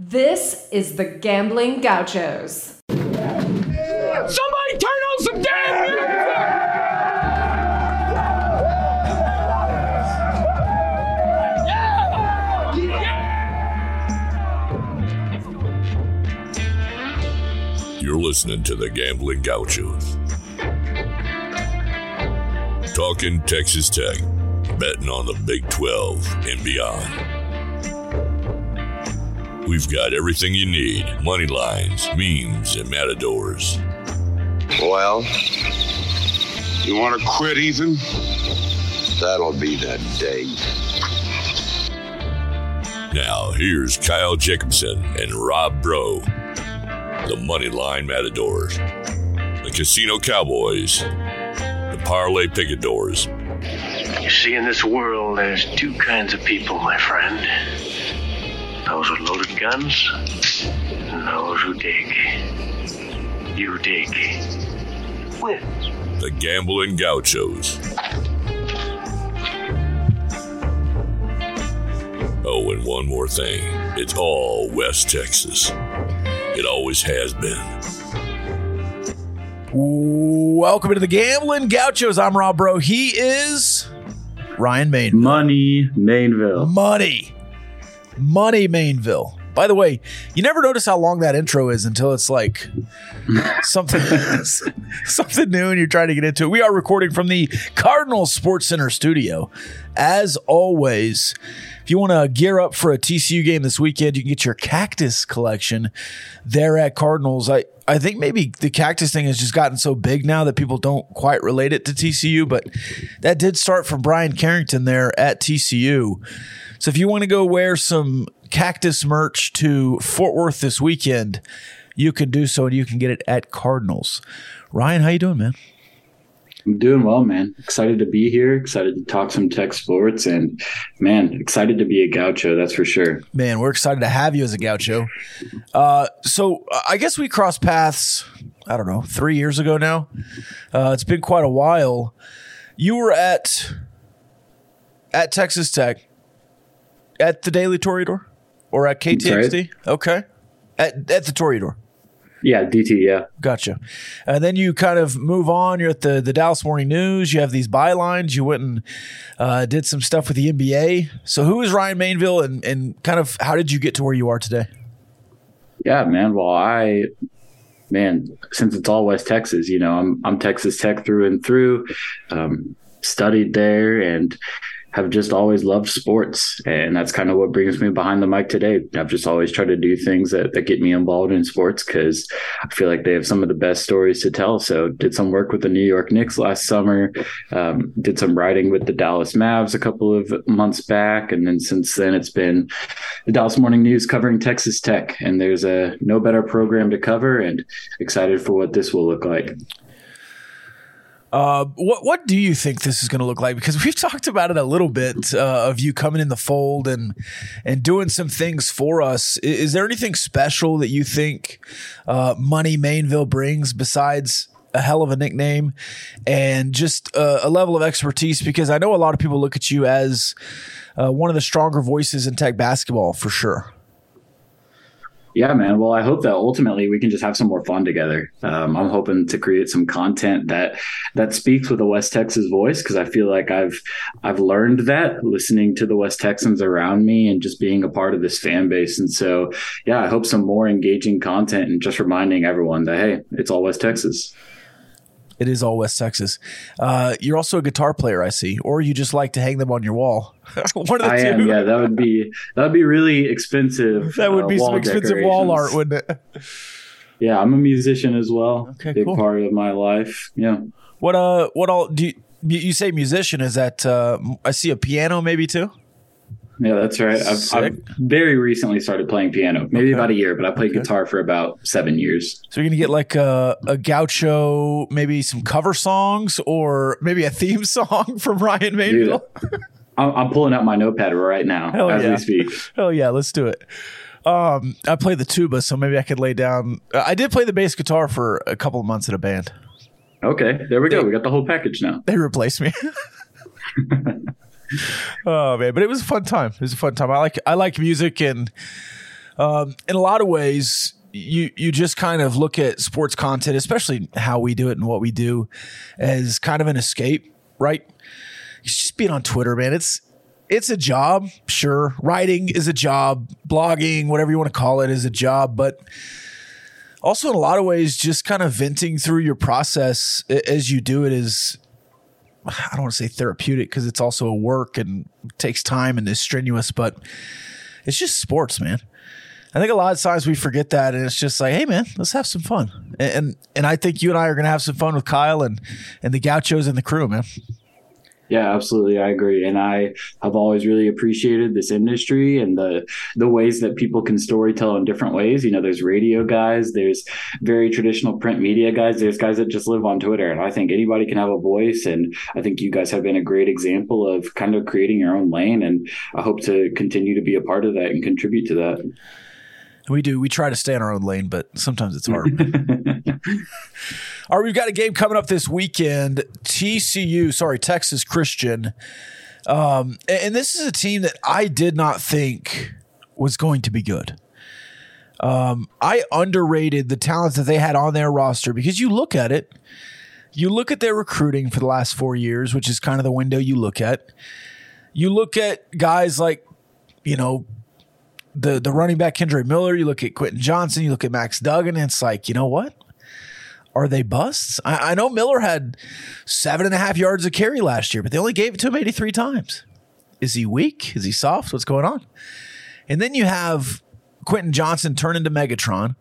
This is the Gambling Gauchos. Somebody turn on some damn music! You're listening to the Gambling Gauchos. Talking Texas Tech, betting on the Big 12 and beyond. We've got everything you need money lines, memes, and matadors. Well, you want to quit, Ethan? That'll be the day. Now, here's Kyle Jacobson and Rob Bro, the Moneyline Matadors, the Casino Cowboys, the Parlay Picadors, You see, in this world, there's two kinds of people, my friend. Those with loaded guns, and those who dig. You dig. With. the Gambling Gauchos. Oh, and one more thing. It's all West Texas. It always has been. Welcome to the Gambling Gauchos. I'm Rob Bro. He is Ryan Main. Money, Mainville. Money. Money Mainville. By the way, you never notice how long that intro is until it's like something something new and you're trying to get into it. We are recording from the Cardinal Sports Center studio. As always, if you want to gear up for a TCU game this weekend, you can get your cactus collection there at Cardinals. I I think maybe the cactus thing has just gotten so big now that people don't quite relate it to TCU, but that did start from Brian Carrington there at TCU. So if you want to go wear some cactus merch to Fort Worth this weekend, you can do so and you can get it at Cardinals. Ryan, how you doing, man? I'm doing well, man. Excited to be here. Excited to talk some tech sports, and man, excited to be a gaucho. That's for sure. Man, we're excited to have you as a gaucho. Uh, so I guess we crossed paths. I don't know, three years ago now. Uh, it's been quite a while. You were at at Texas Tech at the Daily Toreador or at KTXT? Okay, at at the Toreador. Yeah, DT. Yeah, Gotcha. And then you kind of move on. You're at the, the Dallas Morning News. You have these bylines. You went and uh, did some stuff with the NBA. So who is Ryan Mainville and, and kind of how did you get to where you are today? yeah, man. Well, I, man, since it's all West Texas, you know, I'm I'm Texas Tech through and through. Um, studied there and have just always loved sports and that's kind of what brings me behind the mic today. I've just always tried to do things that, that get me involved in sports because i feel like they have some of the best stories to tell. So did some work with the new york knicks last summer um, did some writing with the dallas mavs a couple of months back and then since then it's been the dallas morning news covering texas tech and there's a no better program to cover and excited for what this will look like Uh, what what do you think this is going to look like? Because we've talked about it a little bit uh, of you coming in the fold and and doing some things for us. I- Is, there anything special that you think uh, Money Mainville brings besides a hell of a nickname and just uh, a level of expertise? Because I know a lot of people look at you as uh, one of the stronger voices in tech basketball for sure. Yeah, man. Well, I hope that ultimately we can just have some more fun together. Um, I'm hoping to create some content that that speaks with a West Texas voice because I feel like I've I've learned that listening to the West Texans around me and just being a part of this fan base. And so, yeah, I hope some more engaging content and just reminding everyone that hey, it's all West Texas. It is all West Texas. Uh, you're also a guitar player, I see, or you just like to hang them on your wall. One of the I two. am. Yeah, that would be that would be really expensive. That would uh, be some expensive wall art, wouldn't it? Yeah, I'm a musician as well. Okay, big cool. part of my life. Yeah. What uh? What all do you, you you say? Musician is that? Uh, I see a piano, maybe too. Yeah, that's right. I've, I've very recently started playing piano, maybe about a year, but I played guitar for about seven years. So you're gonna get like a, a gaucho, maybe some cover songs, or maybe a theme song from Ryan Dude, Mainville. I'm, pulling out my notepad right now Hell as yeah. we speak. Hell yeah, let's do it. Um, I play the tuba, so maybe I could lay down. uh, I did play the bass guitar for a couple of months in a band. Okay, there we go. We got the whole package now. They replaced me. oh man, but it was a fun time. It was a fun time. I like I like music and Um, in a lot of ways, you you just kind of look at sports content, especially how we do it and what we do, as kind of an escape, right? It's just being on Twitter, man. It's it's a job, sure. Writing is a job, blogging, whatever you want to call it, is a job, but also in a lot of ways, just kind of venting through your process as you do it is I don't want to say therapeutic because it's also a work and takes time and is strenuous, but it's just sports, man. I think a lot of times we forget that, and it's just like, hey, man, let's have some fun. And and, I think you and I are going to have some fun with Kyle and and the Gauchos and the crew, man. Yeah, absolutely. I agree. And I have always really appreciated this industry and the the ways that people can storytell in different ways. You know, there's radio guys, there's very traditional print media guys, there's guys that just live on Twitter. And I think anybody can have a voice. And I think you guys have been a great example of kind of creating your own lane. And I hope to continue to be a part of that and contribute to that. We do. We try to stay in our own lane, but sometimes it's hard. All right, we've got a game coming up this weekend. TCU, sorry, Texas Christian. Um, and this is a team that I did not think was going to be good. Um, I underrated the talent that they had on their roster because you look at it, you look at their recruiting for the last four years, which is kind of the window you look at. You look at guys like, you know, the the running back Kendre Miller, you look at Quentin Johnston, you look at Max Duggan, and it's like, you know what? Are they busts? I, I know Miller had seven and a half yards of carry last year, but they only gave it to him 83 times. Is he weak? Is he soft? What's going on? And then you have Quentin Johnston turn into Megatron.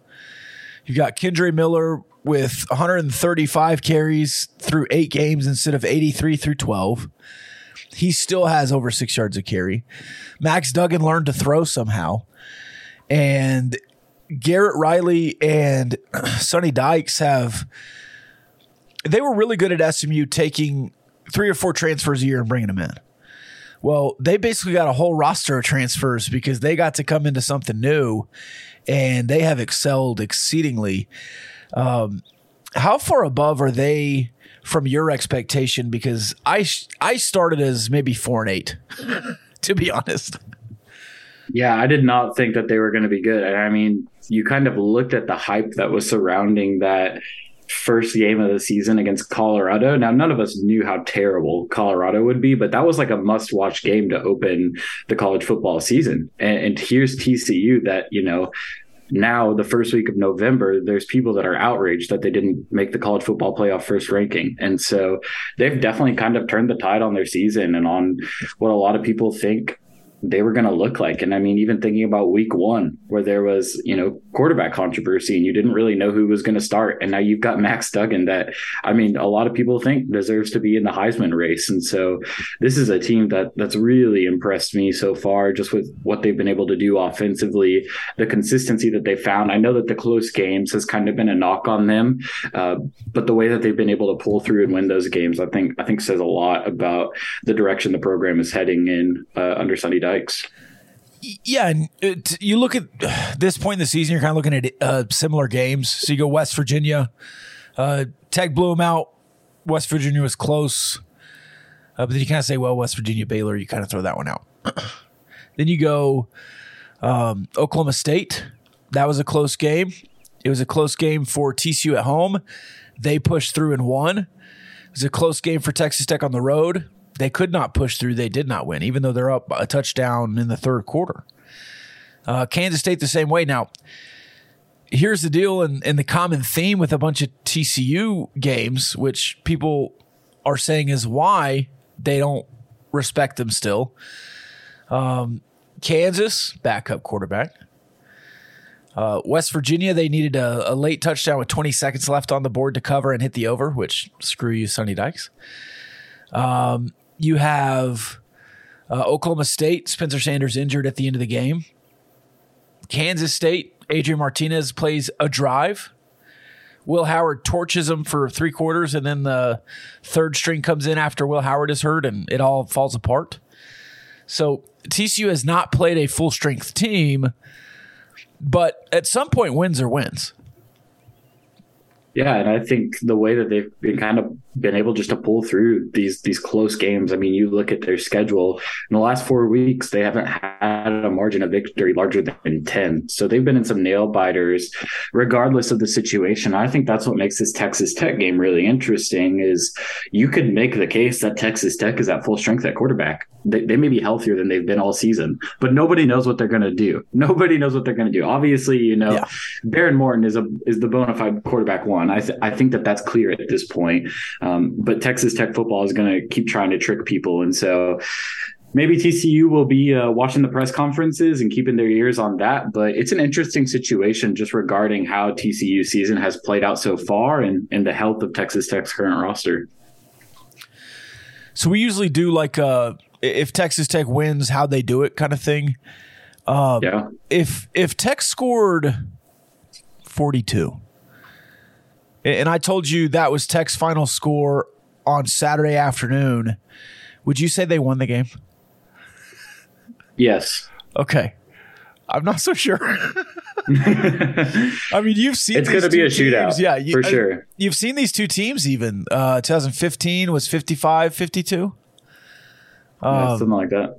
You've got Kendre Miller with 135 carries through eight games instead of 83 through 12. He still has over six yards of carry. Max Duggan learned to throw somehow. And Garrett Riley and Sonny Dykes have they were really good at SMU taking three or four transfers a year and bringing them in. Well, they basically got a whole roster of transfers because they got to come into something new and they have excelled exceedingly. Um, how far above are they from your expectation? Because I I started as maybe four and eight, to be honest. Yeah, I did not think that they were going to be good. I mean, you kind of looked at the hype that was surrounding that first game of the season against Colorado. Now, none of us knew how terrible Colorado would be, but that was like a must watch game to open the college football season. And, and here's TCU that, you know, now the first week of November, there's people that are outraged that they didn't make the college football playoff first ranking. And so they've definitely kind of turned the tide on their season and on what a lot of people think they were going to look like. And I mean, even thinking about week one, where there was, you know, quarterback controversy and you didn't really know who was going to start. And now you've got Max Duggan that, I mean, a lot of people think deserves to be in the Heisman race. And so this is a team that that's really impressed me so far, just with what they've been able to do offensively, the consistency that they found. I know that the close games has kind of been a knock on them, uh, but the way that they've been able to pull through and win those games, I think, I think says a lot about the direction the program is heading in uh, under Sonny Dykes. Yeah, and it, you look at this point in the season, you're kind of looking at uh, similar games. So you go West Virginia, uh, Tech blew them out. West Virginia was close, uh, but then you kind of say, well, West Virginia, Baylor, you kind of throw that one out. then you go um, Oklahoma State. That was a close game. It was a close game for TCU at home. They pushed through and won. It was a close game for Texas Tech on the road they could not push through. They did not win, even though they're up a touchdown in the third quarter. Uh, Kansas State the same way. Now, here's the deal, and, and the common theme with a bunch of TCU games, which people are saying is why they don't respect them still. Um, Kansas, backup quarterback. Uh, West Virginia, they needed a, a, late touchdown with 20 seconds left on the board to cover and hit the over, which screw you, Sonny Dykes. Um, you have uh, Oklahoma State, Spencer Sanders injured at the end of the game. Kansas State, Adrian Martinez plays a drive. Will Howard torches him for three quarters, and then the third string comes in after Will Howard is hurt, and it all falls apart. So TCU has not played a full strength team, but at some point, wins are wins. Yeah, and I think the way that they've been kind of been able just to pull through these these close games. I mean, you look at their schedule in the last four weeks, they haven't had a margin of victory larger than ten. So they've been in some nail biters, regardless of the situation. I think that's what makes this Texas Tech game really interesting. Is you could make the case that Texas Tech is at full strength at quarterback. They, they may be healthier than they've been all season, but nobody knows what they're going to do. Nobody knows what they're going to do. Obviously, you know, yeah. Behren Morton is a is the bona fide quarterback one. I th- I think that that's clear at this point. Um, but Texas Tech football is going to keep trying to trick people, and so maybe TCU will be uh, watching the press conferences and keeping their ears on that. But it's an interesting situation just regarding how TCU season has played out so far and, and the health of Texas Tech's current roster. So we usually do like a uh, if Texas Tech wins, how they do it kind of thing. Um, yeah. If if Tech scored forty two, and I told you that was Tech's final score on Saturday afternoon, would you say they won the game? Yes. Okay. I'm not so sure. I mean, you've seen it's going to be a teams. shootout. Yeah, you, for sure. I, you've seen these two teams even. Uh, 2015 was 55 52. Um, something like that.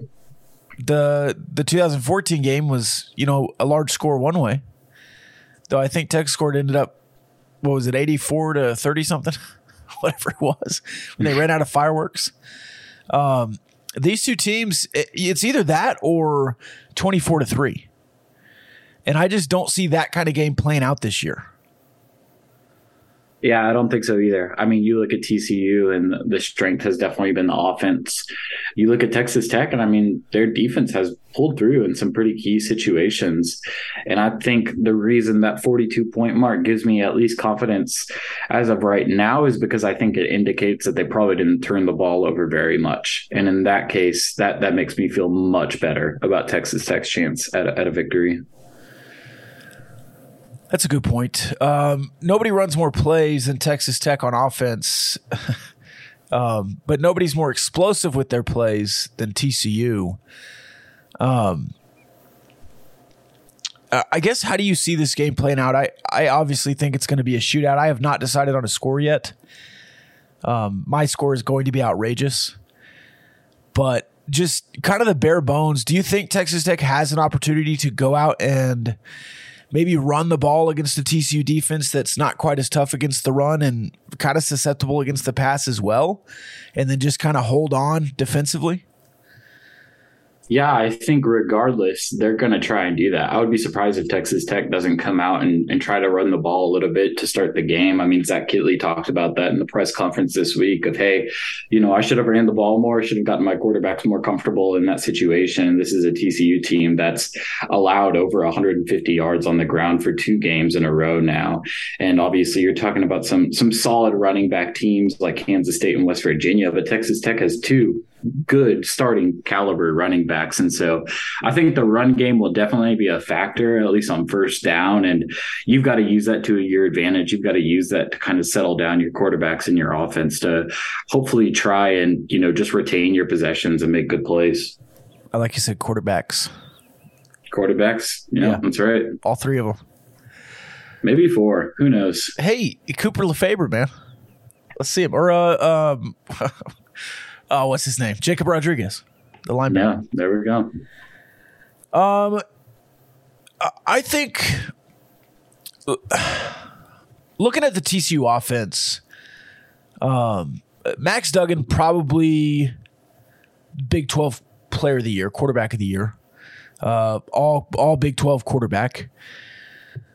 The the 2014 game was, you know, a large score one way. Though I think Tech scored ended up what was it, 84 to 30 something? Whatever it was. When they ran out of fireworks. Um, these two teams, it's either that or 24 to 3. And I just don't see that kind of game playing out this year. Yeah, I don't think so either. I mean, you look at TCU and the strength has definitely been the offense. You look at Texas Tech, and I mean, their defense has pulled through in some pretty key situations. And I think the reason that 42 point mark gives me at least confidence as of right now is because I think it indicates that they probably didn't turn the ball over very much. And in that case, that, that makes me feel much better about Texas Tech's chance at, at a victory. That's a good point. Um, nobody runs more plays than Texas Tech on offense, um, but nobody's more explosive with their plays than TCU. Um, I guess how do you see this game playing out? I, I obviously think it's going to be a shootout. I have not decided on a score yet. Um, my score is going to be outrageous, but just kind of the bare bones. Do you think Texas Tech has an opportunity to go out and maybe run the ball against the TCU defense that's not quite as tough against the run and kind of susceptible against the pass as well, and then just kind of hold on defensively? Yeah, I think regardless, they're going to try and do that. I would be surprised if Texas Tech doesn't come out and, and try to run the ball a little bit to start the game. I mean, Zach Kittley talked about that in the press conference this week of, hey, you know, I should have ran the ball more. I should have gotten my quarterbacks more comfortable in that situation. This is a TCU team that's allowed over 150 yards on the ground for two games in a row now. And obviously, you're talking about some some solid running back teams like Kansas State and West Virginia, but Texas Tech has two good starting caliber running backs. And so I think the run game will definitely be a factor, at least on first down. And you've got to use that to your advantage. You've got to use that to kind of settle down your quarterbacks and your offense to hopefully try and, you know, just retain your possessions and make good plays. I like you said quarterbacks. Quarterbacks. Yeah, yeah. that's right. All three of them. Maybe four. Who knows? Hey, Cooper Lefebvre, man. Let's see him. Or uh um oh, what's his name? Jacob Rodriguez, the linebacker. Yeah, there we go. Um, I think looking at the TCU offense, um, Max Duggan probably Big Twelve Player of the Year, Quarterback of the Year, uh, all all Big Twelve quarterback.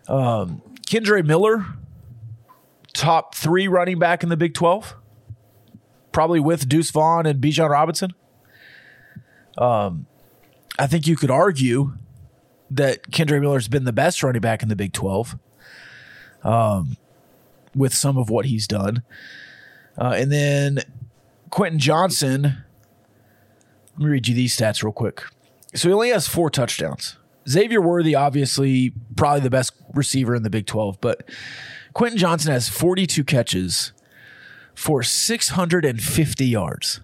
Um, Kendre Miller, top three running back in the Big Twelve probably with Deuce Vaughn and Bijan Robinson. Um, I think you could argue that Kendre Miller's been the best running back in the Big 12 um, with some of what he's done. Uh, and then Quentin Johnston, let me read you these stats real quick. So he only has four touchdowns. Xavier Worthy, obviously, probably the best receiver in the Big 12, but Quentin Johnston has 42 catches for 650 yards.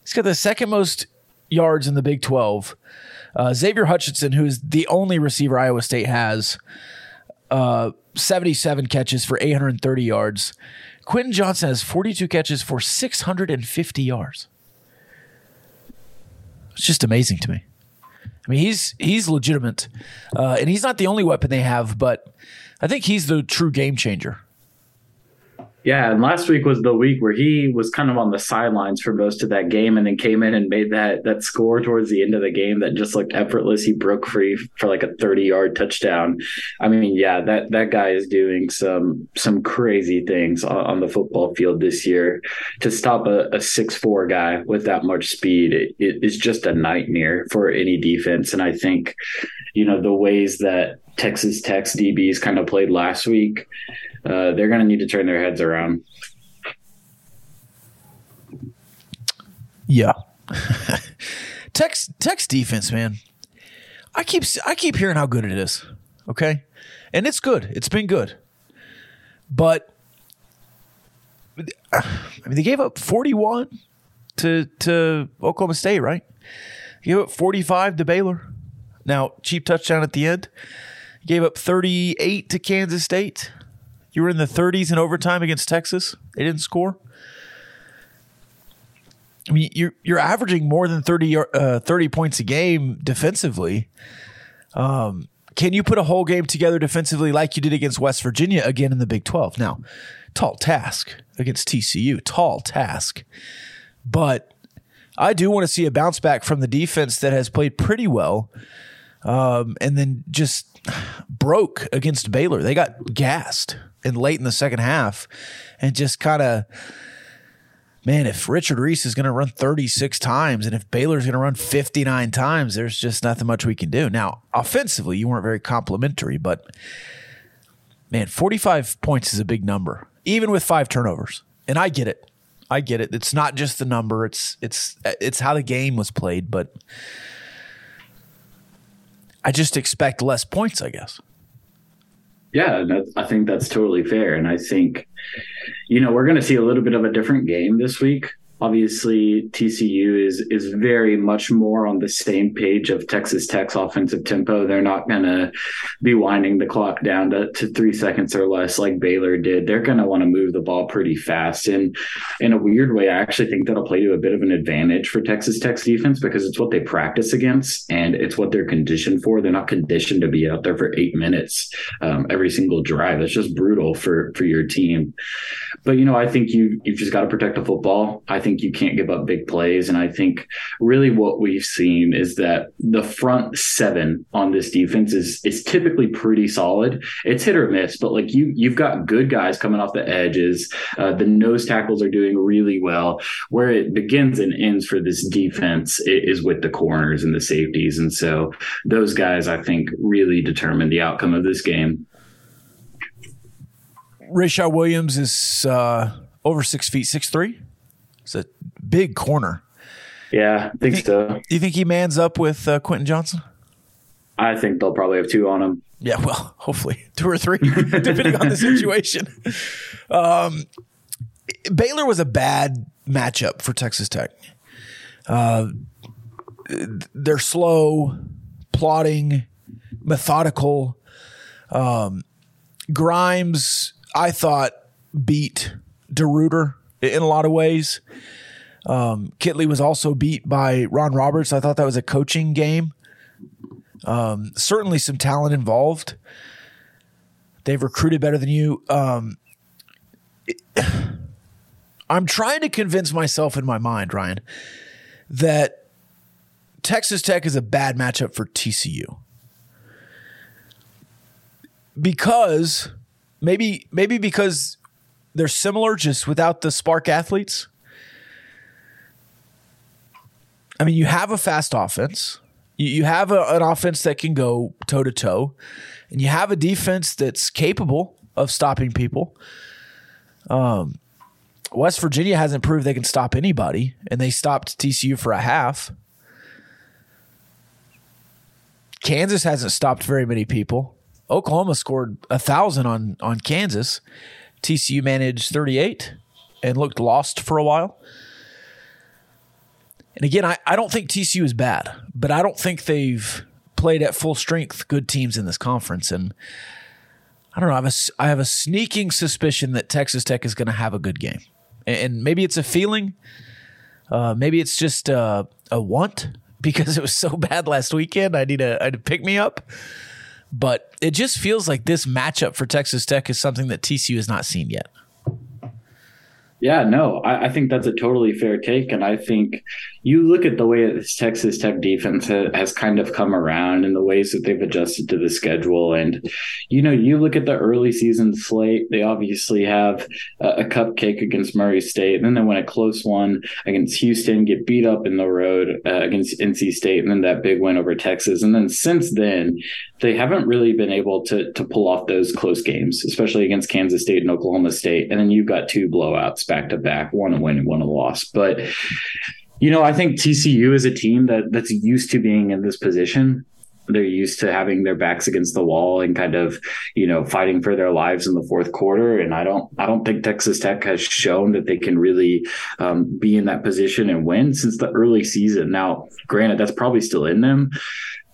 He's got the second most yards in the Big 12. Uh, Xavier Hutchinson, who is the only receiver Iowa State has, uh, 77 catches for 830 yards. Quentin Johnston has 42 catches for 650 yards. It's just amazing to me. I mean, he's he's legitimate, uh, and he's not the only weapon they have, but I think he's the true game changer. Yeah, and last week was the week where he was kind of on the sidelines for most of that game, and then came in and made that that score towards the end of the game that just looked effortless. He broke free for like a thirty yard touchdown. I mean, yeah, that that guy is doing some some crazy things on, on the football field this year. To stop a, six four guy with that much speed it, it is just a nightmare for any defense. And I think, you know, the ways that Texas Tech's DBs kind of played last week uh, they're going to need to turn their heads around. Yeah. Tex Tex defense, man. I keep I keep hearing how good it is. Okay? And it's good. It's been good. But I mean they gave up 41 to to Oklahoma State, right? They gave up 45 to Baylor. Now, cheap touchdown at the end. Gave up 38 to Kansas State. You were in the 30s in overtime against Texas. They didn't score. I mean, you're you're averaging more than 30, uh, 30 points a game defensively. Um, can you put a whole game together defensively like you did against West Virginia again in the Big 12? Now, tall task against TCU, tall task. But I do want to see a bounce back from the defense that has played pretty well um, and then just broke against Baylor. They got gassed and late in the second half and just kind of man, if Richard Reese is going to run 36 times and if Baylor's going to run 59 times, there's just nothing much we can do. Now, offensively, you weren't very complimentary, but man, 45 points is a big number, even with five turnovers. And I get it. I get it. It's not just the number, it's it's it's how the game was played, but I just expect less points, I guess. Yeah, I think that's totally fair. And I think, you know, we're going to see a little bit of a different game this week obviously TCU is is very much more on the same page of Texas Tech's offensive tempo. They're not going to be winding the clock down to, to three seconds or less like Baylor did. They're going to want to move the ball pretty fast. And in a weird way, I actually think that'll play to a bit of an advantage for Texas Tech's defense because it's what they practice against and it's what they're conditioned for. They're not conditioned to be out there for eight minutes um, every single drive. It's just brutal for for your team. But you know, I think you you've just got to protect the football. I think you can't give up big plays. And I think really what we've seen is that the front seven on this defense is is typically pretty solid. It's hit or miss, but like you you've got good guys coming off the edges. Uh, the nose tackles are doing really well. Where it begins and ends for this defense is with the corners and the safeties. And so those guys I think really determine the outcome of this game. Rayshad Williams is uh, over six feet, six three. It's a big corner. Yeah, I think, think so. You think he mans up with uh, Quentin Johnston? I think they'll probably have two on him. Yeah, well, hopefully two or three, depending on the situation. Um, Baylor was a bad matchup for Texas Tech. Uh, they're slow, plotting, methodical. Um, Grimes, I thought, beat DeRuyter in a lot of ways. Um, Kittley was also beat by Ron Roberts. I thought that was a coaching game. Um, certainly some talent involved. They've recruited better than you. Um, it, I'm trying to convince myself in my mind, Ryan, that Texas Tech is a bad matchup for TCU. Because maybe maybe because they're similar just without the spark athletes. I mean, you have a fast offense. You, you have a, an offense that can go toe to toe, and you have a defense that's capable of stopping people. Um, West Virginia hasn't proved they can stop anybody, and they stopped TCU for a half. Kansas hasn't stopped very many people. Oklahoma scored a thousand on on Kansas. TCU managed 38 and looked lost for a while. And again, I, I don't think TCU is bad, but I don't think they've played at full strength good teams in this conference. And I don't know. I have a, I have a sneaking suspicion that Texas Tech is going to have a good game, and, maybe it's a feeling. Uh, maybe it's just uh, a want because it was so bad last weekend. I need a I need to pick me up, but it just feels like this matchup for Texas Tech is something that TCU has not seen yet. Yeah, no, I, I think that's a totally fair take. And I think you look at the way this Texas Tech defense ha- has kind of come around and the ways that they've adjusted to the schedule. And, you know, you look at the early season slate, they obviously have a, a cupcake against Murray State. And then they win a close one against Houston, get beat up in the road uh, against NC State, and then that big win over Texas. And then since then, they haven't really been able to, to pull off those close games, especially against Kansas State and Oklahoma State. And then you've got two blowouts back to back, one a win one a loss. But you know, I think TCU is a team that that's used to being in this position. They're used to having their backs against the wall and kind of, you know, fighting for their lives in the fourth quarter. And I don't, I don't think Texas Tech has shown that they can really um, be in that position and win since the early season. Now, granted, that's probably still in them,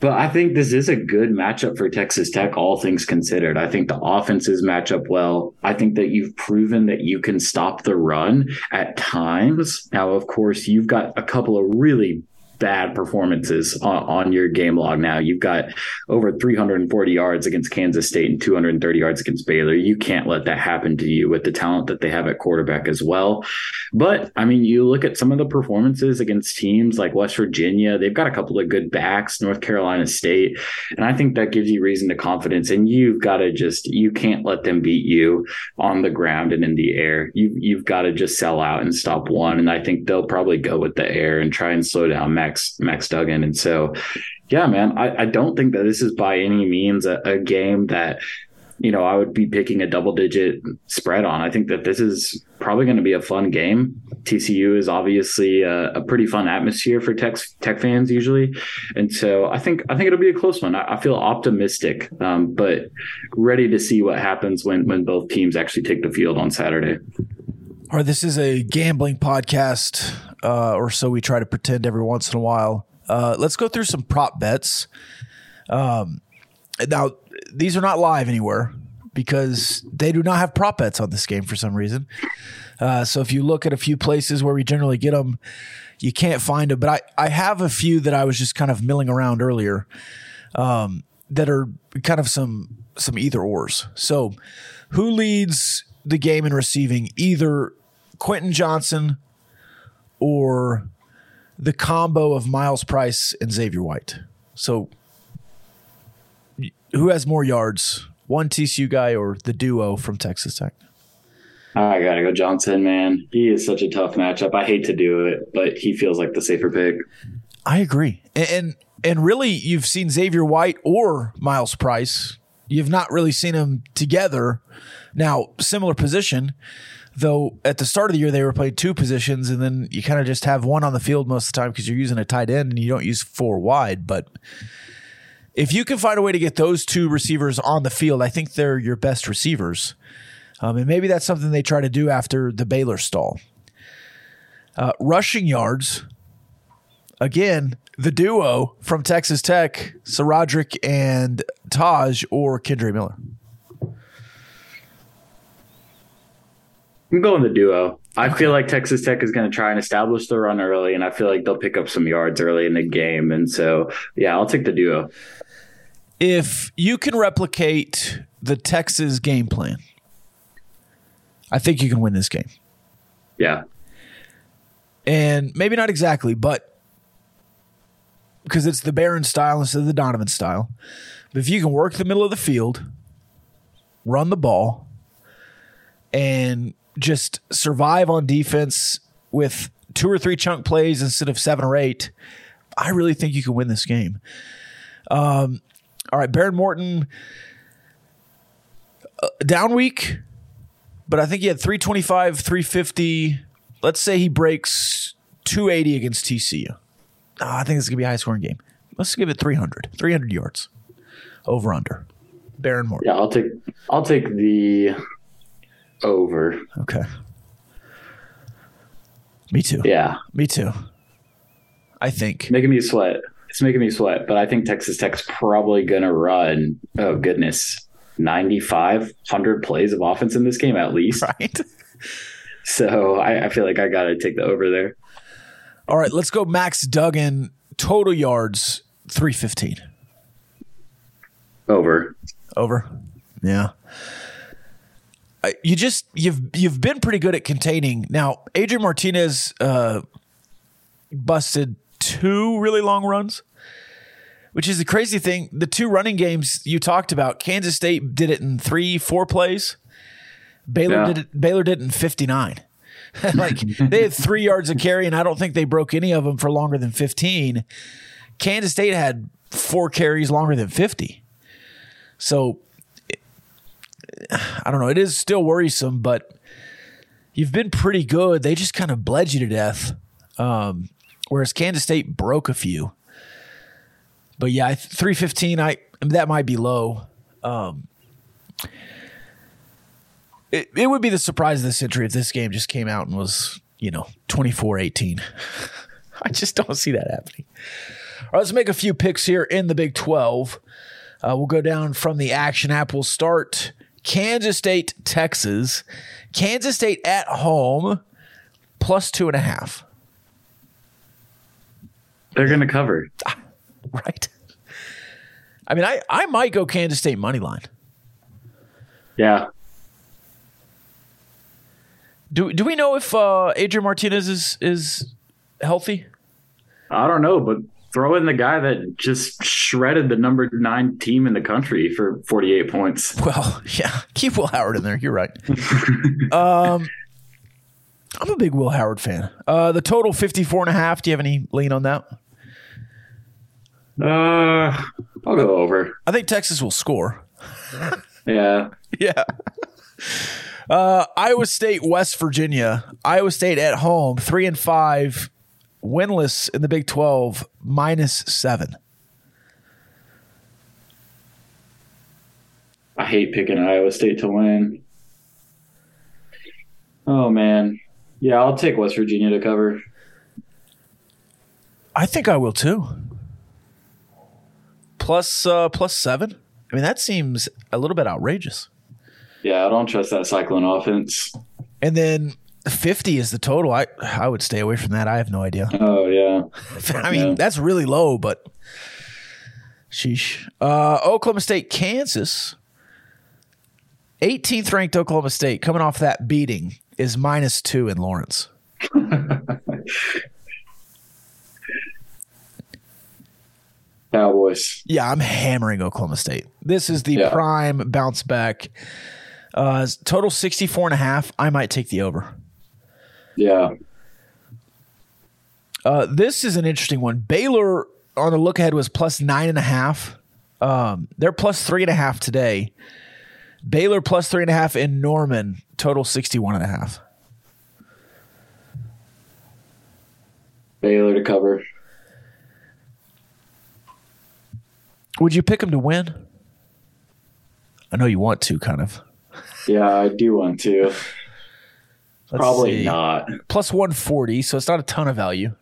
but I think this is a good matchup for Texas Tech, all things considered. I think the offenses match up well. I think that you've proven that you can stop the run at times. Now, of course, you've got a couple of really bad performances on, on your game log now. You've got over 340 yards against Kansas State and 230 yards against Baylor. You can't let that happen to you with the talent that they have at quarterback as well. But I mean, you look at some of the performances against teams like West Virginia, they've got a couple of good backs, North Carolina State. And I think that gives you reason to confidence. And you've got to just, you can't let them beat you on the ground and in the air. You, you've got to just sell out and stop one. And I think they'll probably go with the air and try and slow down Max, Max Duggan. And so, yeah, man, I, I don't think that this is by any means a, a game that you know, I would be picking a double digit spread on. I think that this is probably going to be a fun game. TCU is obviously a, a, pretty fun atmosphere for tech tech fans usually, and so I think I think it'll be a close one. I, I feel optimistic, um, but ready to see what happens when when both teams actually take the field on Saturday. All right, this is a gambling podcast, uh, or so we try to pretend every once in a while. Uh, let's go through some prop bets. Um, now these are not live anywhere because they do not have prop bets on this game for some reason. Uh, so if you look at a few places where we generally get them, you can't find them. But I, I have a few that I was just kind of milling around earlier um, that are kind of some some either ors. So who leads the game in receiving? Either Quentin Johnston or the combo of Myles Price and Xavier White. So who has more yards, one TCU guy or the duo from Texas Tech? I gotta go Johnston, man. He is such a tough matchup. I hate to do it, but he feels like the safer pick. I agree, and and, and really, you've seen Xavier White or Myles Price. You've not really seen them together. Now, similar position, though. At the start of the year, they were playing two positions, and then you kind of just have one on the field most of the time because you're using a tight end and you don't use four wide, but if you can find a way to get those two receivers on the field, I think they're your best receivers. Um, and maybe that's something they try to do after the Baylor stall. Uh, rushing yards, again, the duo from Texas Tech, SaRodorick and Tahj or Kendre Miller. I'm going the duo. I feel like Texas Tech is going to try and establish the run early, and I feel like they'll pick up some yards early in the game. And so, yeah, I'll take the duo. If you can replicate the Texas game plan, I think you can win this game. Yeah. And maybe not exactly, but because it's the Behren style instead of the Donovan style. But if you can work the middle of the field, run the ball, and just survive on defense with two or three chunk plays instead of seven or eight, I really think you can win this game. Um, all right, Behren Morton, uh, down week, but I think he had 325, 350. Let's say he breaks 280 against TCU. Oh, I think it's going to be a high scoring game. Let's give it 300, 300 yards over under. Behren Morton. Yeah, I'll take I'll take the over. Okay. Me too. Yeah. Me too. I think. Making me sweat. It's making me sweat, but I think Texas Tech's probably going to run. Oh, goodness. 95, 100 plays of offense in this game at least. Right. So I, I feel like I got to take the over there. All right, let's go Max Duggan total yards 315. Over. Over. Yeah. You just you've you've been pretty good at containing. Now, Adrian Martinez uh busted two really long runs, which is the crazy thing. The two running games you talked about, Kansas State did it in 3 4 plays. Baylor Yeah. did it Baylor did it in 59. like they had 3 yards of carry and I don't think they broke any of them for longer than 15. Kansas State had 4 carries longer than 50. So I don't know. It is still worrisome, but you've been pretty good. They just kind of bled you to death. Um, whereas Kansas State broke a few. But yeah, three fifteen. I that might be low. Um, it it would be the surprise of the century if this game just came out and was you know 24-18. I just don't see that happening. All right, let's make a few picks here in the Big Twelve. Uh, we'll go down from the action app. We'll start Kansas State, Texas. Kansas State at home, plus two and a half. They're going to cover. Right. I mean, I, I might go Kansas State money line. Yeah. Do do we know if uh, Adrian Martinez is is healthy? I don't know, but throw in the guy that just shredded the number nine team in the country for 48 points. Well, yeah, keep Will Howard in there. You're right. um, I'm a big Will Howard fan. Uh, the total 54 and a half. Do you have any lean on that? Uh, I'll go over. I think Texas will score. Yeah. Yeah. Uh, Iowa State, West Virginia. Iowa State at home, three and five, winless in the Big Twelve, minus seven. I hate picking Iowa State to win. Oh, man. Yeah, I'll take West Virginia to cover. I think I will too. Plus, uh, plus seven. I mean, that seems a little bit outrageous. Yeah, I don't trust that cyclone offense. And then fifty is the total. I I would stay away from that. I have no idea. Oh, yeah. I mean, Yeah. that's really low, but sheesh. Uh, Oklahoma State, Kansas. 18th ranked Oklahoma State coming off that beating is minus two in Lawrence. Cowboys. Yeah, I'm hammering Oklahoma State. This is the Yeah. prime bounce back. Uh, total 64 and a half. I might take the over. Yeah. Uh, this is an interesting one. Baylor on the look ahead was plus nine and a half. Um, they're plus three and a half today. Baylor plus three and a half in Norman, total 61 and a half. Baylor to cover. Would you pick them to win? I know you want to, kind of. Yeah, I do want to. Let's Probably see. not. Plus 140, so it's not a ton of value.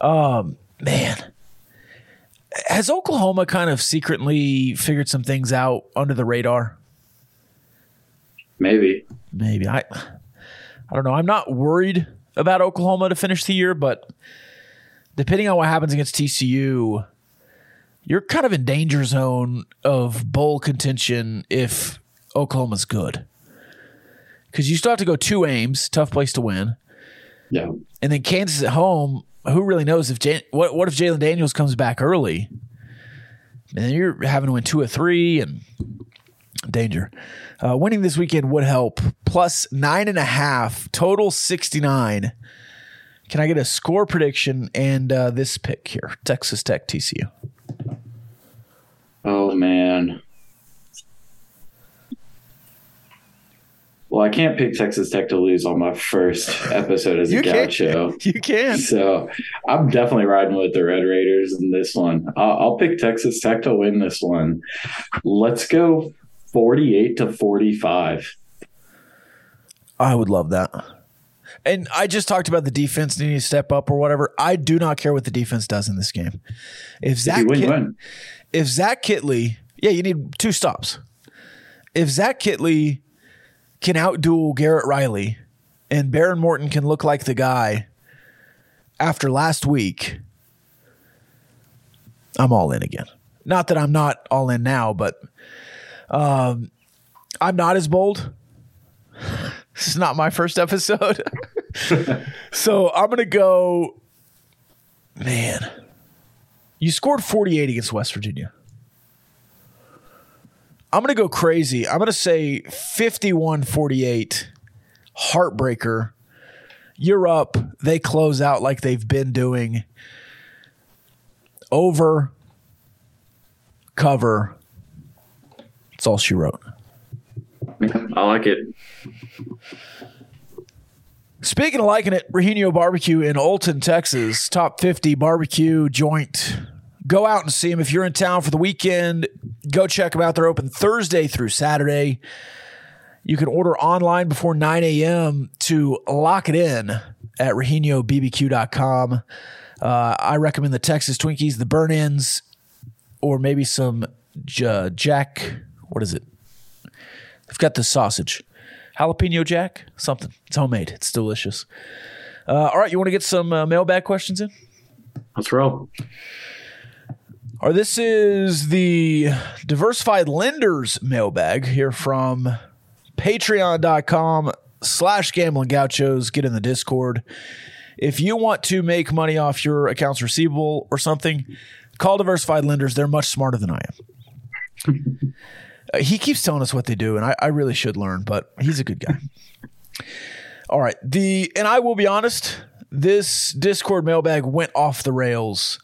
Um, man. Has Oklahoma kind of secretly figured some things out under the radar? Maybe. Maybe. I I don't know. I'm not worried about Oklahoma to finish the year, but depending on what happens against TCU, you're kind of in danger zone of bowl contention if Oklahoma's good. Because you still have to go to Ames, tough place to win, Yeah. and then Kansas at home. Who really knows if Jan- what what if Jalon Daniels comes back early? And then you're having to win two or three and danger. Uh, winning this weekend would help. Plus nine and a half, total 69. Can I get a score prediction and uh, this pick here? Texas Tech TCU. Oh man. Well, I can't pick Texas Tech to lose on my first episode as a You can. gaucho. You can. So I'm definitely riding with the Red Raiders in this one. I'll, I'll pick Texas Tech to win this one. Let's go 48 to 45. I would love that. And I just talked about the defense needing to step up or whatever. I do not care what the defense does in this game. If If Zach you win, Kit- win. if Zach Kittley Yeah, you need two stops. If Zach Kittley can outduel Garrett Riley and Behren Morton can look like the guy after last week, I'm all in again. Not that I'm not all in now, but um, I'm not as bold. this is not my first episode. so I'm going to go, man, you scored 48 against West Virginia. I'm going to go crazy. I'm going to say 51 48, heartbreaker. You're up. They close out like they've been doing. Over, cover. That's all she wrote. I like it. Speaking of liking it, Regino Barbecue in Olton, Texas, top 50 barbecue joint. Go out and see them. If you're in town for the weekend, go check them out. They're open Thursday through Saturday. You can order online before 9 a.m. to lock it in at ReginoBBQ.com. Uh, I recommend the Texas Twinkies, the burnt ends, or maybe some J- Jack. What is it? They've got the sausage. Jalapeno Jack? Something. It's homemade. It's delicious. Uh, all right, you want to get some uh, mailbag questions in? Let's roll. Or this is the diversified lenders mailbag here from patreon.com slash gambling gauchos. Get in the Discord. If you want to make money off your accounts receivable or something, call diversified lenders. They're much smarter than I am. Uh, he keeps telling us what they do, and I, I really should learn, but he's a good guy. All right. The and I will be honest, this Discord mailbag went off the rails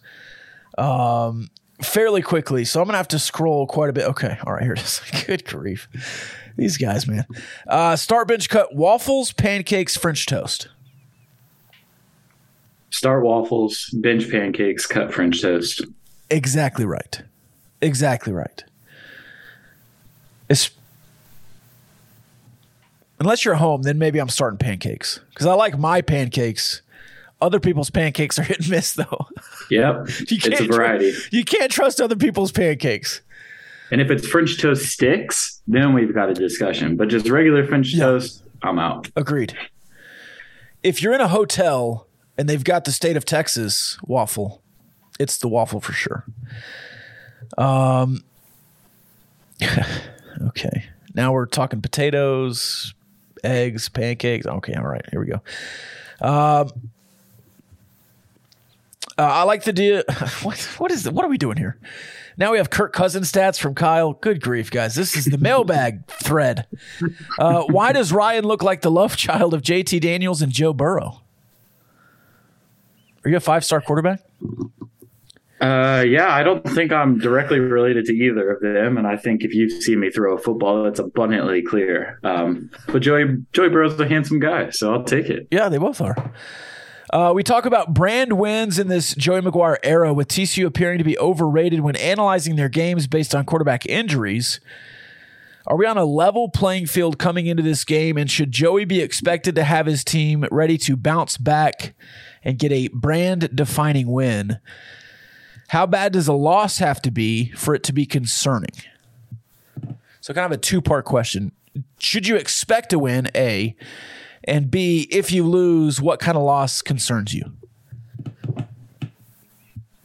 um fairly quickly. So I'm gonna have to scroll quite a bit. Okay, all right, here it is. Good grief. These guys, man. Uh start bench cut waffles, pancakes, French toast. Start waffles, bench pancakes, cut French toast. Exactly right. Exactly right. It's unless you're home, then maybe I'm starting pancakes because I like my pancakes. Other people's pancakes are hit and miss though. Yep. You it's a variety. tr- you can't trust other people's pancakes. And if it's French toast sticks, then we've got a discussion. But just regular French Yeah. toast, I'm out. Agreed. If you're in a hotel and they've got the state of Texas waffle, it's the waffle for sure. Um. okay. Now we're talking potatoes, eggs, pancakes. Okay. All right. Here we go. Um. Uh, I like the deal. What, what is What are we doing here? Now we have Kirk Cousins stats from Kyle. Good grief, guys. This is the mailbag thread. Uh, why does Ryan look like the love child of JT Daniels and Joe Burrow? Are you a five star quarterback? Uh, yeah, I don't think I'm directly related to either of them, and I think if you've seen me throw a football, that's abundantly clear. Um, but Joey Joey Burrow's a handsome guy, so I'll take it. Yeah, they both are. Uh, we talk about brand wins in this Joey McGuire era, with TCU appearing to be overrated when analyzing their games based on quarterback injuries. Are we on a level playing field coming into this game? And should Joey be expected to have his team ready to bounce back and get a brand defining win? How bad does a loss have to be for it to be concerning? So, kind of a two part question. Should you expect to win? A. And B, if you lose, what kind of loss concerns you?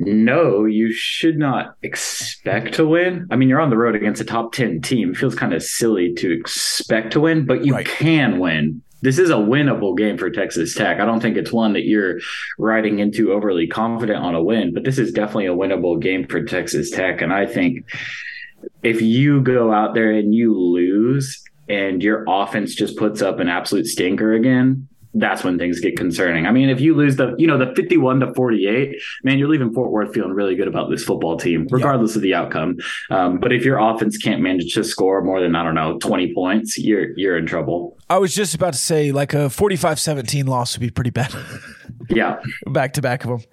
No, you should not expect to win. I mean, you're on the road against a top 10 team. It feels kind of silly to expect to win, but you Right. can win. This is a winnable game for Texas Tech. I don't think it's one that you're riding into overly confident on a win, but this is definitely a winnable game for Texas Tech. And I think if you go out there and you lose and your offense just puts up an absolute stinker again, that's when things get concerning. I mean, if you lose the, you know, the 51 to 48, man, you're leaving Fort Worth feeling really good about this football team, regardless of the outcome. Um, but if your offense can't manage to score more than, I don't know, 20 points, you're, you're in trouble. I was just about to say, like a 45 17 loss would be pretty bad. Yeah. back to back of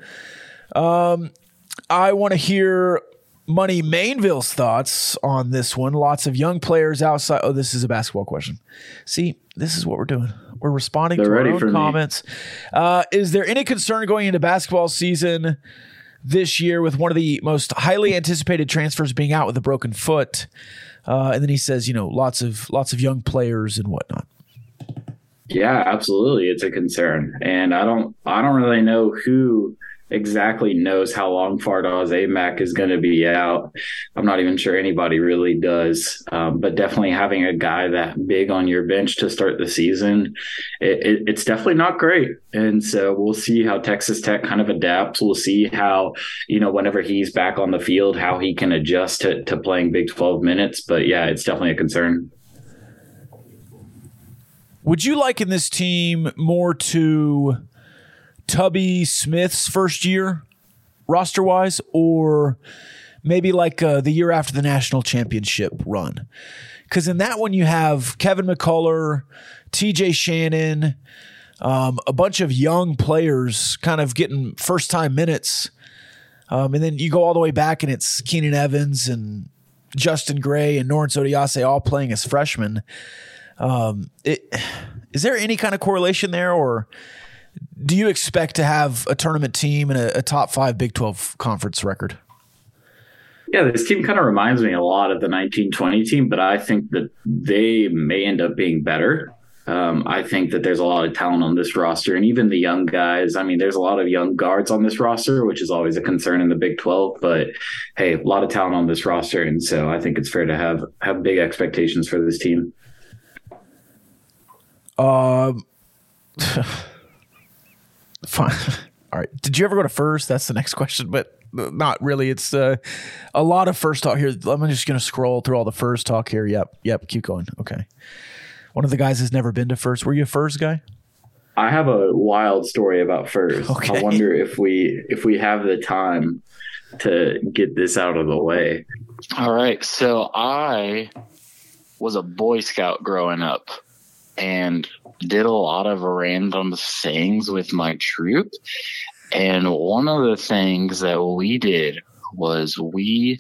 them. Um, I want to hear Money Mainville's thoughts on this one. Lots of young players outside. Oh, this is a basketball question. See, this is what we're doing. We're responding They're to our own comments. Uh, is there any concern going into basketball season this year with one of the most highly anticipated transfers being out with a broken foot. Uh, and then he says, you know, lots of lots of young players and whatnot. Yeah, absolutely. It's a concern. And I don't I don't really know who exactly knows how long Fardaws Aimaq is going to be out. I'm not even sure anybody really does. Um, but definitely having a guy that big on your bench to start the season, it, it, it's definitely not great. And so we'll see how Texas Tech kind of adapts. We'll see how, you know, whenever he's back on the field, how he can adjust to, to playing Big 12 minutes. But yeah, it's definitely a concern. Would you liken this team more to Tubby Smith's first year, roster wise, or maybe like uh, the year after the national championship run? Because in that one, you have Kevin McCullar, TJ Shannon, um, a bunch of young players kind of getting first time minutes. Um, and then you go all the way back, and it's Keenan Evans and Justin Gray and Norense Odiase all playing as freshmen. Um, it, is there any kind of correlation there, or do you expect to have a tournament team and a, a top five Big 12 conference record? Yeah, this team kind of reminds me a lot of the 1920 team, but I think that they may end up being better. Um, I think that there's a lot of talent on this roster, and even the young guys. I mean, there's a lot of young guards on this roster, which is always a concern in the Big 12. But hey, a lot of talent on this roster, and so I think it's fair to have have big expectations for this team. Um, fine. All right. Did you ever go to Furr's? That's the next question, but not really. It's uh, a lot of Furr's talk here. I'm just going to scroll through all the Furr's talk here. Yep. Yep. Keep going. Okay. One of the guys has never been to Furr's. Were you a Furr's guy? I have a wild story about Furr's. Okay. I wonder if we if we have the time to get this out of the way. All right. So I was a Boy Scout growing up and did a lot of random things with my troop. And one of the things that we did was we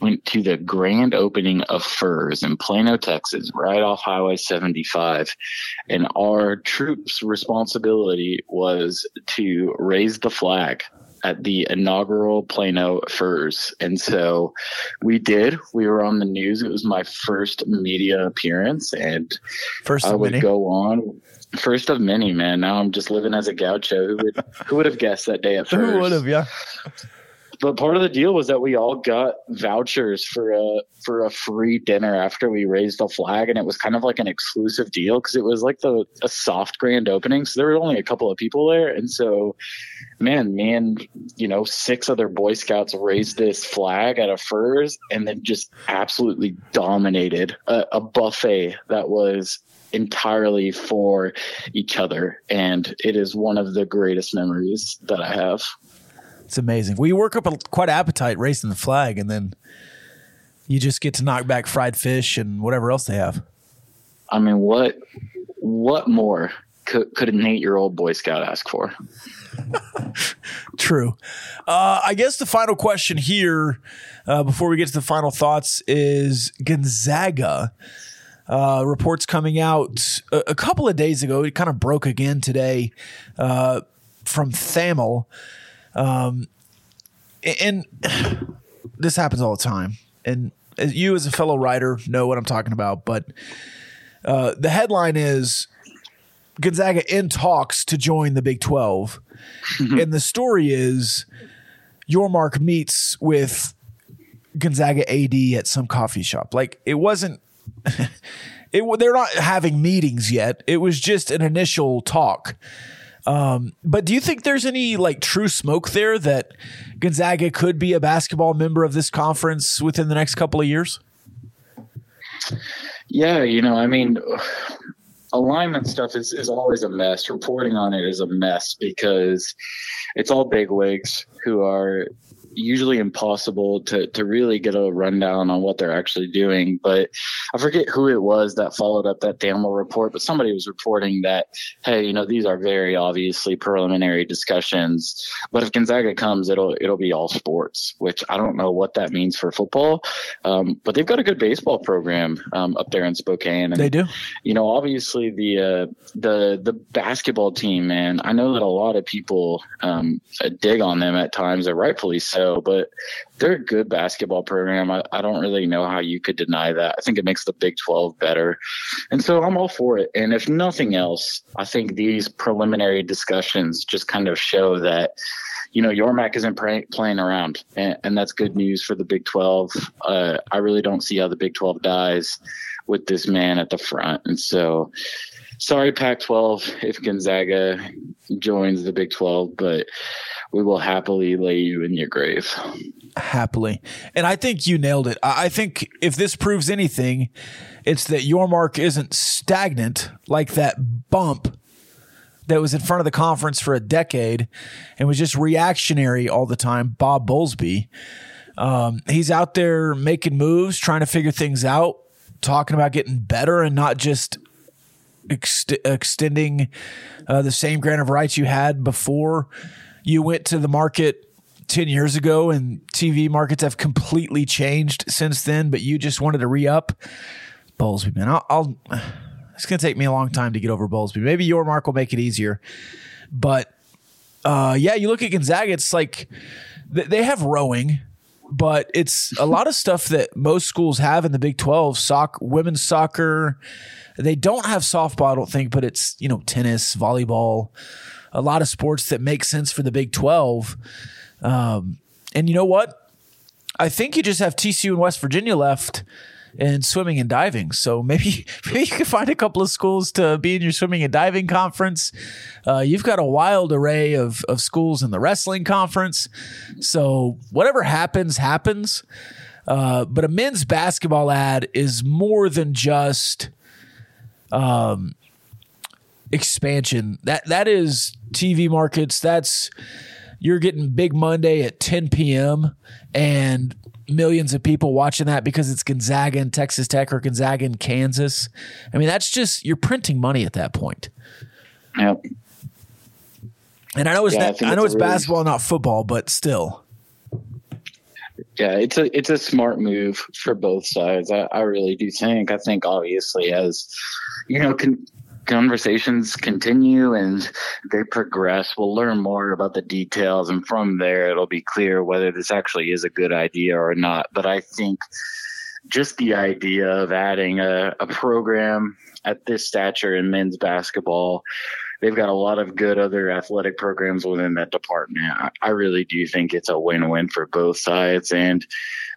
went to the grand opening of Furr's in Plano, Texas, right off Highway 75. And our troops' responsibility was to raise the flag at the inaugural Plano Furr's. And so we did. We were on the news. It was my first media appearance and First I would many. go on first of many, man. Now I'm just living as a gaucho. Who would who would have guessed that day at Furr's? Who would have? Yeah. But part of the deal was that we all got vouchers for a for a free dinner after we raised the flag, and it was kind of like an exclusive deal because it was like the a soft grand opening. So there were only a couple of people there, and so man, me and you know six other Boy Scouts raised this flag at a Furr's, and then just absolutely dominated a, a buffet that was entirely for each other, and it is one of the greatest memories that I have. It's amazing. We work up a quite appetite raising the flag, and then you just get to knock back fried fish and whatever else they have. I mean, what what more could, could an eight year old Boy Scout ask for? True. Uh, I guess the final question here, uh, before we get to the final thoughts, is Gonzaga. Uh, reports coming out a, a couple of days ago. It kind of broke again today uh, from Thamel. Um, and this happens all the time. And you, as a fellow writer, know what I'm talking about. But uh, the headline is Gonzaga in talks to join the Big 12. and the story is Yormark meets with Gonzaga AD at some coffee shop. Like it wasn't. It, they're not having meetings yet. It was just an initial talk. Um, but do you think there's any like true smoke there that Gonzaga could be a basketball member of this conference within the next couple of years? Yeah, you know, I mean, alignment stuff is, is always a mess. Reporting on it is a mess because it's all bigwigs who are, usually impossible to to really get a rundown on what they're actually doing. But I forget who it was that followed up that Danimal report, but somebody was reporting that hey, you know, these are very obviously preliminary discussions. But if Gonzaga comes, it'll it'll be all sports, which I don't know what that means for football. Um, but they've got a good baseball program um, up there in Spokane. And, They do. You know, obviously the uh, the the basketball team, man. I know that a lot of people um, dig on them at times, and rightfully so. But they're a good basketball program. I, I don't really know how you could deny that. I think it makes the Big Twelve better, and so I'm all for it. And if nothing else, I think these preliminary discussions just kind of show that you know, Yormark isn't pray, playing around, and, and, that's good news for the Big 12. Uh, I really don't see how the Big 12 dies with this man at the front. And so, sorry, Pac 12, if Gonzaga joins the Big 12, but we will happily lay you in your grave. Happily. And I think you nailed it. I think if this proves anything, it's that Yormark isn't stagnant like that bump that was in front of the conference for a decade and was just reactionary all the time, Bob Bowlesby. Um, he's out there making moves, trying to figure things out, talking about getting better and not just ext- extending uh, the same grant of rights you had before you went to the market 10 years ago and TV markets have completely changed since then, but you just wanted to re up. Bowlesby, man, I'll, I'll it's going to take me a long time to get over Bowlesby. Maybe Yormark will make it easier. But uh, yeah, you look at Gonzaga, it's like th- they have rowing, but it's a lot of stuff that most schools have in the Big 12 soccer, women's soccer. They don't have softball, I don't think, but it's, you know, tennis, volleyball, a lot of sports that make sense for the Big 12. Um, and you know what? I think you just have TCU and West Virginia left in swimming and diving. So maybe maybe you can find a couple of schools to be in your swimming and diving conference. Uh, you've got a wild array of of schools in the wrestling conference. So whatever happens, happens. Uh, but a men's basketball ad is more than just um, expansion. That that is TV markets. That's you're getting Big Monday at 10 p.m. and millions of people watching that because it's Gonzaga and Texas Tech or Gonzaga and Kansas. I mean, that's just you're printing money at that point. Yep. And I know it's Yeah, I not, think I, know it's it's really- basketball, not football, but still. Yeah, it's a it's a smart move for both sides. I, I really do think. I think obviously as you know, con- conversations continue and they progress, we'll learn more about the details, and from there it'll be clear whether this actually is a good idea or not. But I think just the idea of adding a, a program at this stature in men's basketball they've got a lot of good other athletic programs within that department. I, I really do think it's a win-win for both sides. And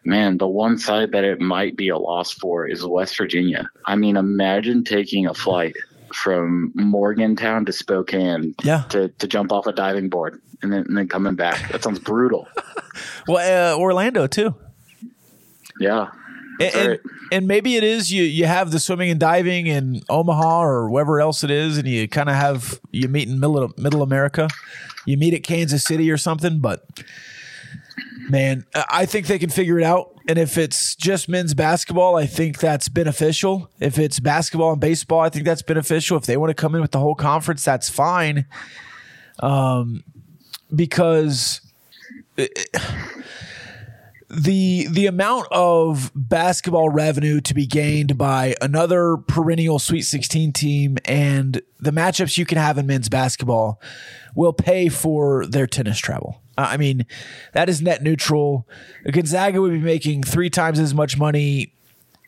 man, the one side that it might be a loss for is West Virginia. I mean, imagine taking a flight from Morgantown to Spokane Yeah. to, to jump off a diving board and then, and then coming back. That sounds brutal. Well, uh, Orlando too. Yeah. And, and, and maybe it is you you have the swimming and diving in Omaha or wherever else it is, and you kind of have you meet in middle middle America. You meet at Kansas City or something, but man, I think they can figure it out. And if it's just men's basketball, I think that's beneficial. If it's basketball and baseball, I think that's beneficial. If they want to come in with the whole conference, that's fine. Um, because the the amount of basketball revenue to be gained by another perennial Sweet 16 team and the matchups you can have in men's basketball will pay for their tennis travel. Uh, I mean, that is net neutral. Gonzaga would be making three times as much money,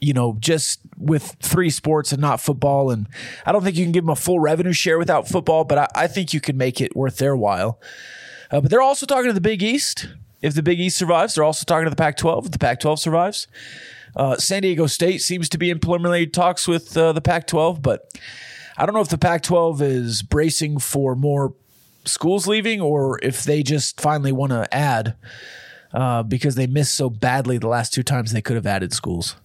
you know, just with three sports and not football. And I don't think you can give them a full revenue share without football, but I, I think you can make it worth their while. Uh, but they're also talking to the Big East. If the Big East survives, they're also talking to the Pac 12. If the Pac 12 survives, uh, San Diego State seems to be in preliminary talks with uh, the Pac 12, but I don't know if the Pac 12 is bracing for more schools leaving or if they just finally want to add uh, because they missed so badly the last two times they could have added schools.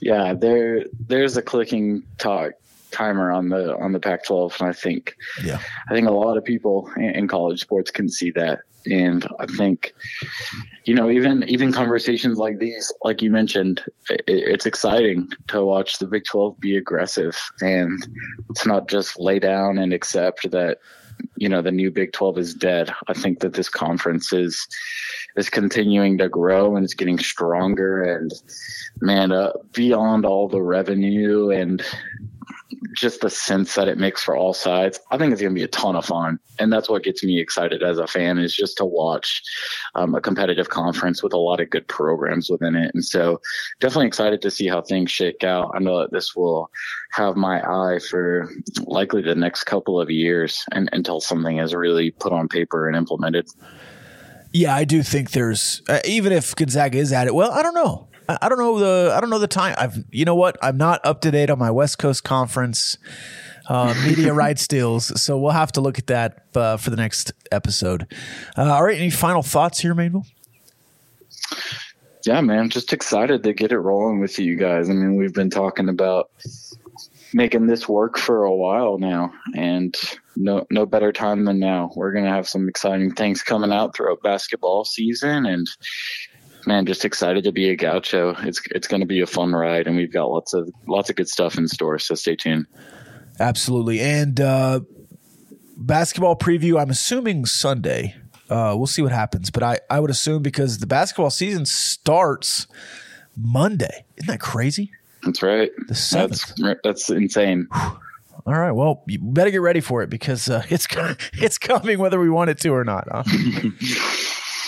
Yeah, there there's a clicking talk timer on the on the Pac-12, and I think Yeah. I think a lot of people in, in college sports can see that, and I think you know even even conversations like these, like you mentioned, it, it's exciting to watch the Big 12 be aggressive and to not just lay down and accept that you know the new Big 12 is dead. I think that this conference is is continuing to grow and it's getting stronger and man uh, beyond all the revenue and just the sense that it makes for all sides i think it's going to be a ton of fun and that's what gets me excited as a fan is just to watch um, a competitive conference with a lot of good programs within it and so definitely excited to see how things shake out i know that this will have my eye for likely the next couple of years and, until something is really put on paper and implemented Yeah, I do think there's uh, even if Gonzaga is at it. Well, I don't know. I, don't know the I don't know the time. I've you know what? I'm not up to date on my West Coast Conference uh, media rights deals, so we'll have to look at that uh, for the next episode. Uh, all right, any final thoughts here, Mainville? yeah, man, just excited to get it rolling with you guys. I mean, we've been talking about making this work for a while now, and no no better time than now. We're gonna have some exciting things coming out throughout basketball season, and man, just excited to be a Gaucho. It's it's gonna be a fun ride, and we've got lots of lots of good stuff in store. So stay tuned. Absolutely, and uh, basketball preview. I'm assuming Sunday. Uh, we'll see what happens, but I I would assume because the basketball season starts Monday. Isn't that crazy? That's right. The seventh. That's that's insane. All right. Well, you better get ready for it because uh, it's it's coming whether we want it to or not. Huh?